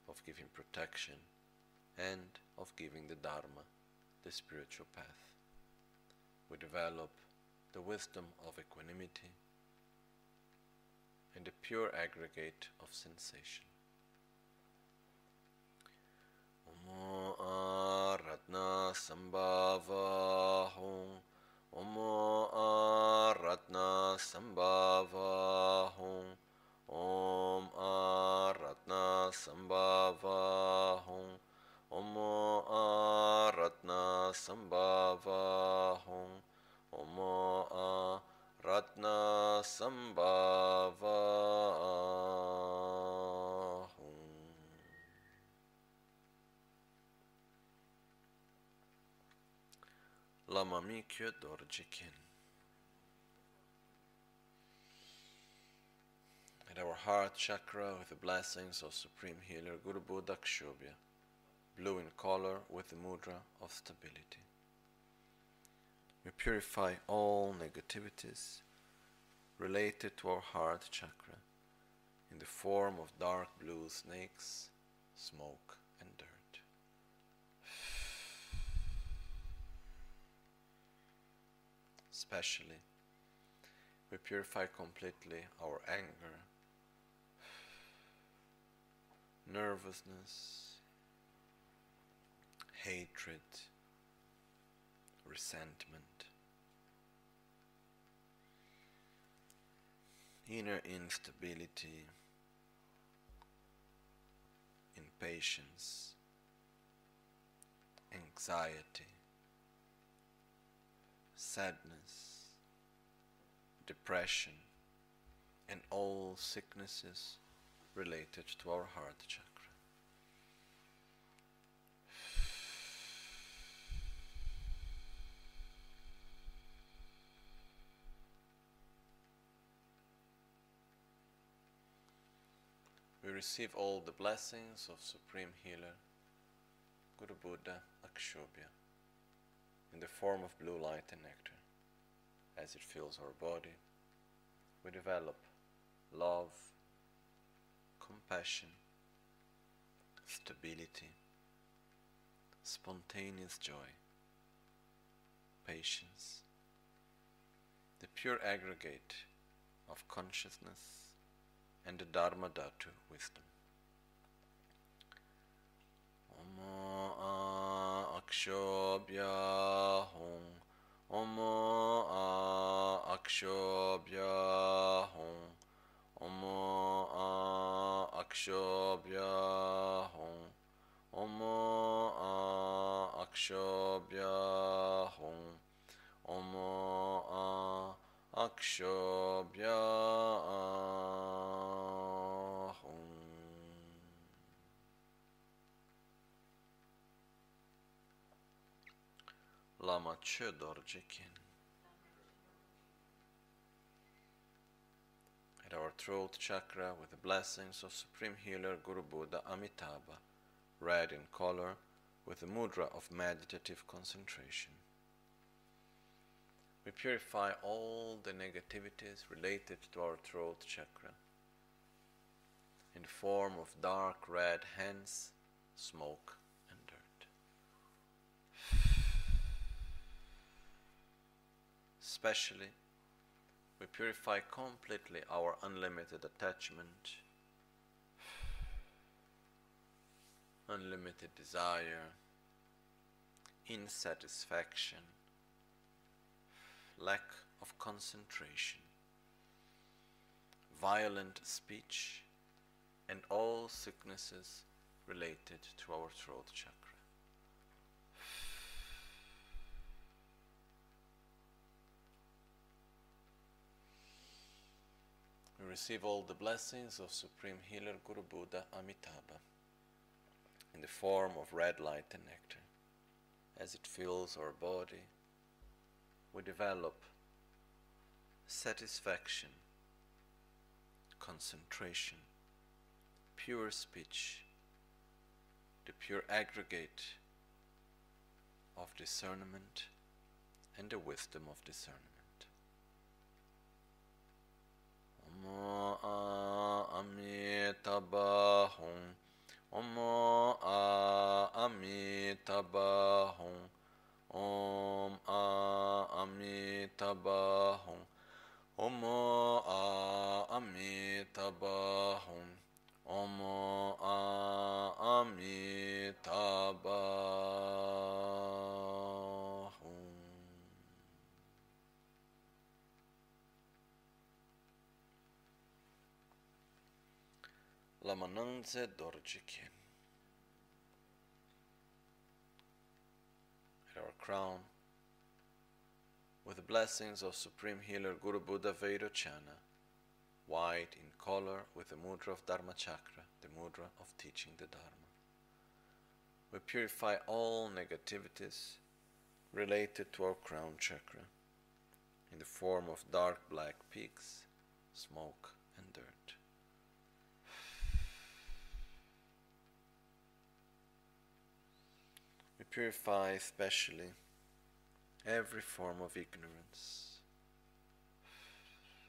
of giving protection, and of giving the Dharma, the spiritual path. We develop the wisdom of equanimity and the pure aggregate of sensation. Omo Aratna Sambhava Hum Omo Aratna Sambhava Hum Om Aratna Sambhava Hum Omo Aratna Sambhava Hum Omo Aratna Sambhava Hum Lama Mikyo Dorje Kyen. At our heart chakra with the blessings of Supreme Healer Guru Buddha blue in color with the mudra of stability. We purify all negativities related to our heart chakra in the form of dark blue snakes, smoke, and dirt. Especially, we purify completely our anger, nervousness, hatred, resentment, inner instability, impatience, anxiety, sadness, depression, and all sicknesses related to our heart chakra. We receive all the blessings of Supreme Healer, Guru Buddha Akshobhya in the form of blue light and nectar. As it fills our body, we develop love, compassion, stability, spontaneous joy, patience, the pure aggregate of consciousness and the Dharma Dhatu wisdom. Om Akshobhya Hum Om Akshobhya Hum Om Akshobhya Hum Om Akshobhya Hum Om Akshobhya Lama. At our throat chakra with the blessings of Supreme Healer Guru Buddha Amitabha, red in color with the mudra of meditative concentration. We purify all the negativities related to our throat chakra in the form of dark red hands, smoke, Especially, we purify completely our unlimited attachment, unlimited desire, insatisfaction, lack of concentration, violent speech, and all sicknesses related to our throat chakra. We receive all the blessings of Supreme Healer Guru Buddha Amitabha in the form of red light and nectar. As it fills our body, we develop satisfaction, concentration, pure speech, the pure aggregate of discernment and the wisdom of discernment. Namo Amitabhahum Om Amitabhahum Om Amitabhahum Om Amitabhahum Om Amitabhahum Lamanangze Dorjikin. At our crown, with the blessings of Supreme Healer Guru Buddha Vairochana, white in color with the mudra of Dharma Chakra, the mudra of teaching the Dharma. We purify all negativities related to our crown chakra in the form of dark black peaks, smoke, and dirt. Purify especially every form of ignorance,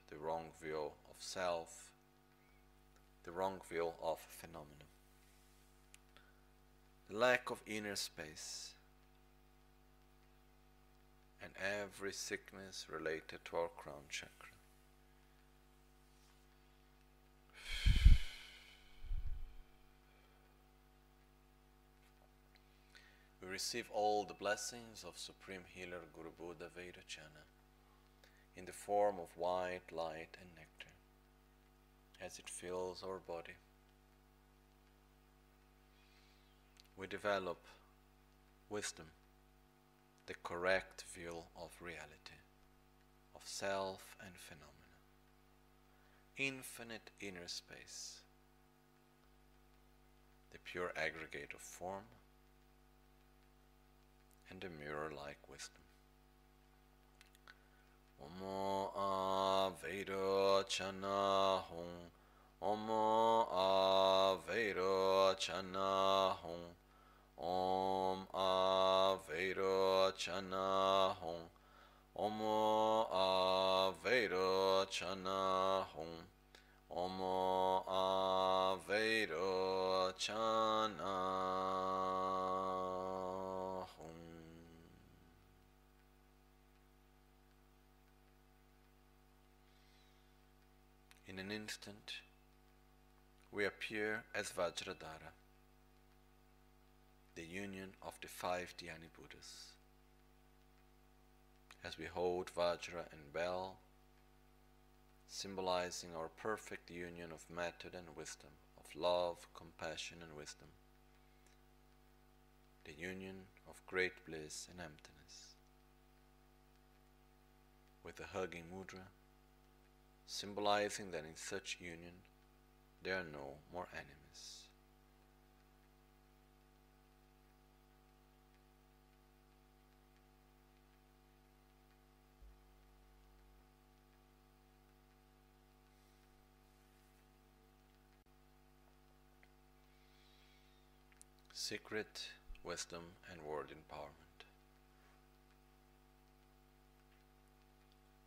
the wrong view of self, the wrong view of phenomena, the lack of inner space, and every sickness related to our crown chakra. We receive all the blessings of Supreme Healer Guru Buddha Vairochana in the form of white light and nectar as it fills our body. We develop wisdom, the correct view of reality, of self and phenomena, infinite inner space, the pure aggregate of form and a mirror-like wisdom. Om A Avedo Chana Homa. Om A Avedo Chana Hong Om A Avedo Chana Homa. Om A Avedo Chana Homa. Om A Avedo Chana an instant, we appear as Vajradhara, the union of the five Dhyani Buddhas. As we hold Vajra and bell, symbolizing our perfect union of method and wisdom, of love, compassion, and wisdom, the union of great bliss and emptiness. With the hugging mudra, symbolizing that in such union there are no more enemies. Secret wisdom and word empowerment.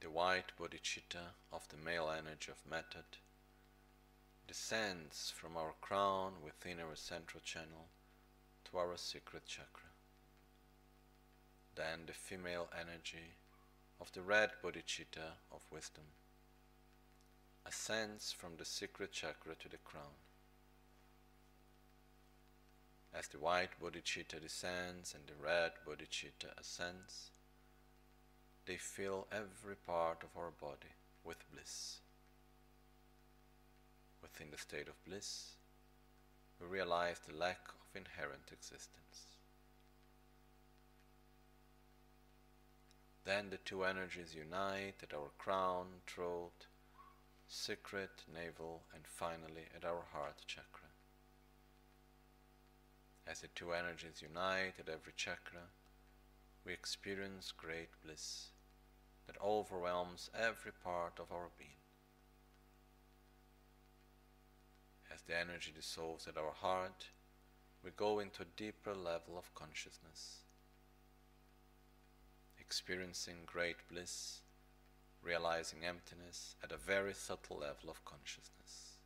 The white bodhicitta of the male energy of method descends from our crown within our central channel to our secret chakra. Then the female energy of the red bodhicitta of wisdom ascends from the secret chakra to the crown. As the white bodhicitta descends and the red bodhicitta ascends, they fill every part of our body with bliss. Within the state of bliss, we realize the lack of inherent existence. Then the two energies unite at our crown, throat, secret, navel, and finally at our heart chakra. As the two energies unite at every chakra, we experience great bliss that overwhelms every part of our being. As the energy dissolves at our heart, we go into a deeper level of consciousness, experiencing great bliss, realizing emptiness at a very subtle level of consciousness.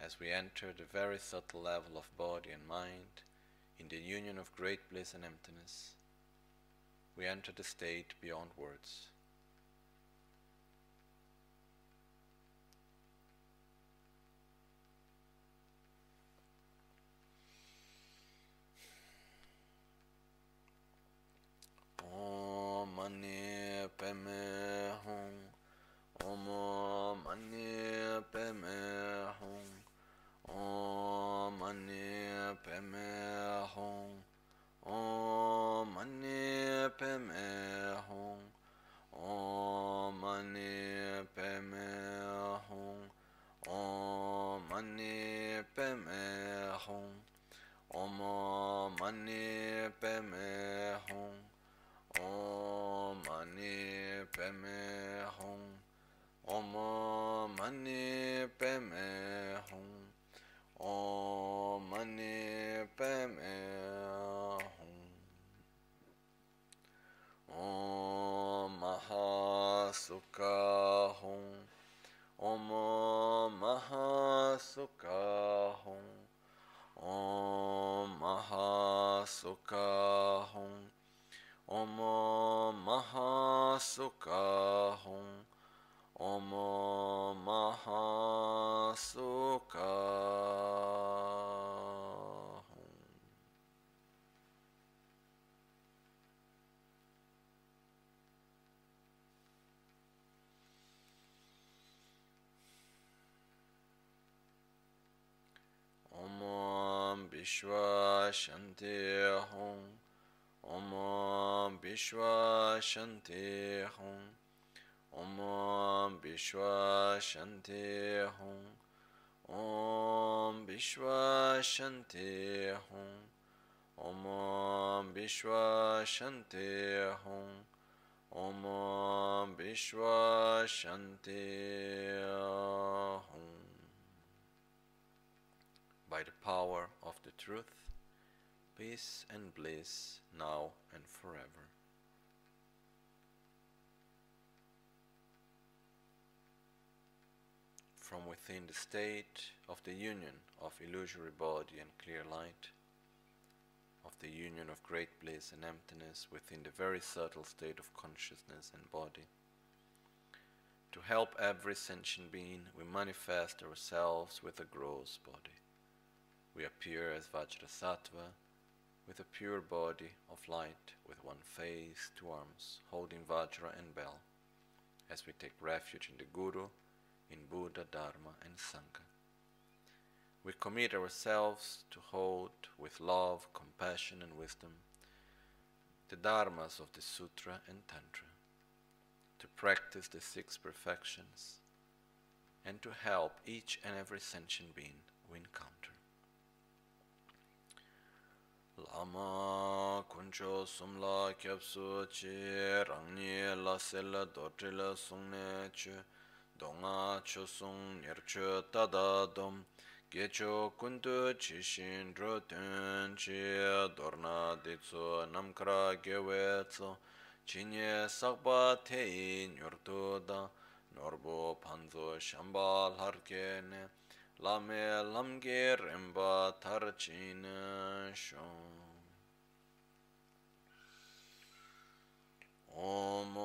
As we enter the very subtle level of body and mind, in the union of great bliss and emptiness, we enter the state beyond words. Om Hum Om Mani Padme Hum Om Mani Padme Hum Om Mani Padme Hum Om Mani Padme Hum Om Mani Padme Hum Om Mani Padme Hum Om Mani bam, eh, om. Om maha sukha hum. Om maha sukha hum. Om maha Shanti Hum Om Vishwa Shanti Hum Om Vishwa Shanti Hum Om Vishwa Shanti Hum Om Vishwa Shanti Hum Om Vishwa Shanti Hum. By the power of the truth, peace and bliss now and forever. From within the state of the union of illusory body and clear light, of the union of great bliss and emptiness within the very subtle state of consciousness and body. To help every sentient being, we manifest ourselves with a gross body. We appear as Vajrasattva with a pure body of light, with one face, two arms, holding Vajra and bell, as we take refuge in the Guru, in Buddha, Dharma, and Sangha we commit ourselves to hold with love, compassion, and wisdom the dharmas of the Sutra and Tantra, to practice the six perfections, and to help each and every sentient being we encounter. lama kuncho sumla kyapsu chi rangni la sela dotrila sungne chu donga chu sung nirchu tada dom gecho kuntu chi shin dro tun chi dorna di tsu namkra gewe tsu. Chi nye sakpa te teyi nyurtu da norbo panzo shamba larke ne. lame lamge rinpa tarchin shon. Om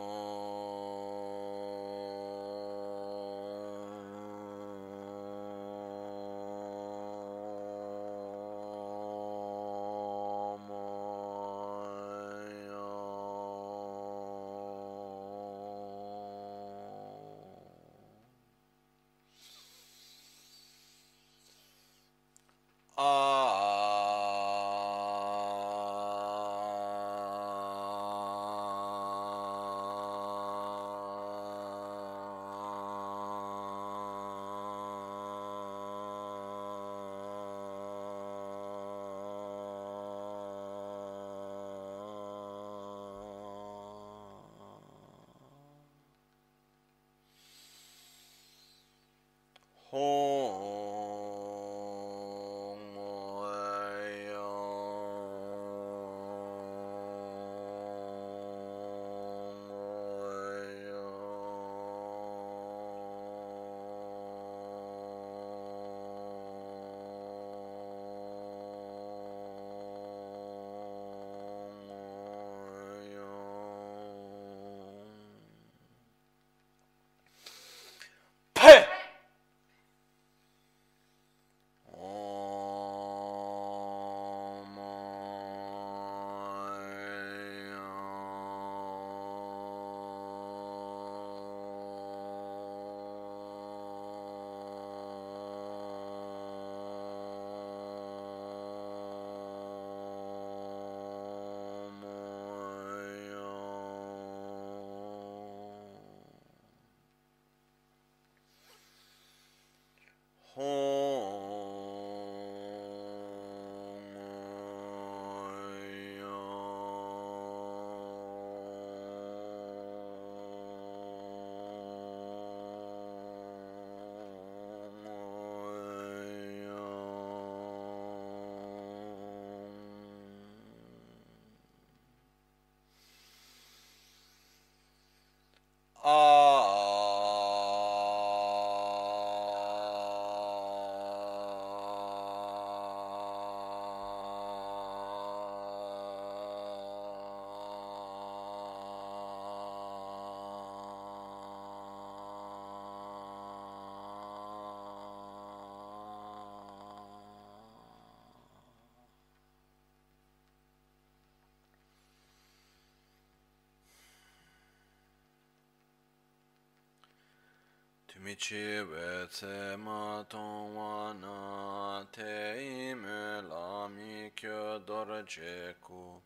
Michi we tse ma tong wa na te ime la mi kyo ku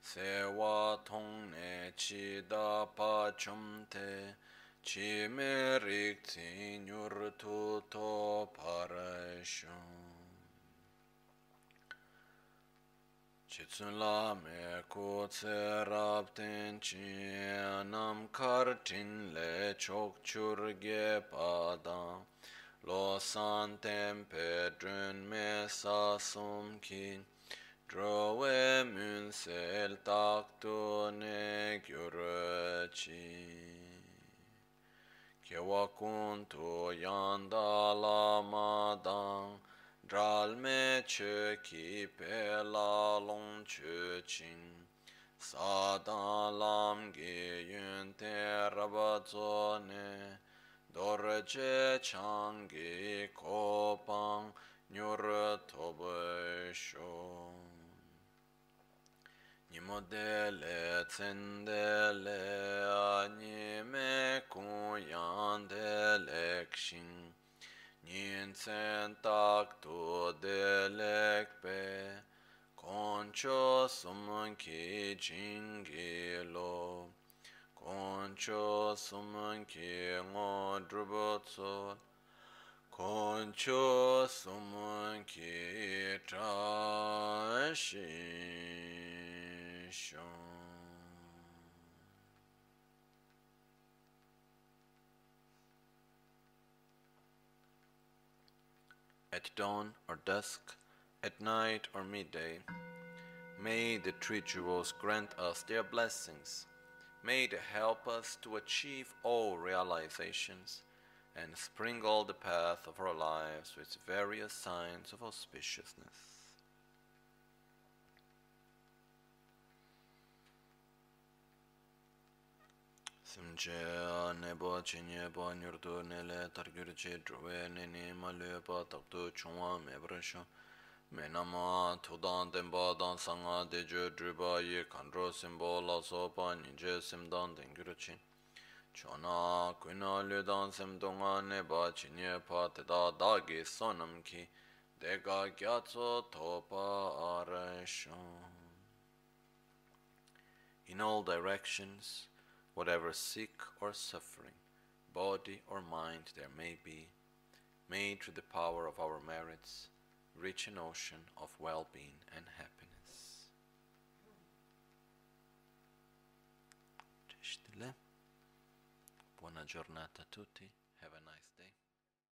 se wa tong ne chi da pa chum te chi me rik tsi nyur tu to para shun Chitsun la me ku tse rab ten chi nam kar tin le chok chur ge pa da lo san tem pe drun me sa sum ki dro we mun sel tak tu ne gyur chi ke wa kun tu yan da la ma dang dral me che ki pe la long che chin sa da lam ge yun te raba zo ne dor che chang ge ko pang nyur to be sho Nimo dele tsendele ani me kun yan dele kshin Nyen tsen tak tu delek pe Concho suman ki jingilo Concho suman ki ngodrubotso Concho suman ki trashishon At dawn or dusk, at night or midday. May the three jewels grant us their blessings. May they help us to achieve all realizations and sprinkle the path of our lives with various signs of auspiciousness. Simche nebo chinye nele menama tudan denpa dan sanga dejo druba ye kandro simbo la so pa ninje simdan dengyurche chona kuina lye dan simdonga neba chinye pa teda dagi sonam ki. Dega gyatso topa arasho in all directions whatever sick or suffering, body or mind there may be, may through the power of our merits reach an ocean of well being and happiness. Buona giornata a tutti. Have a nice.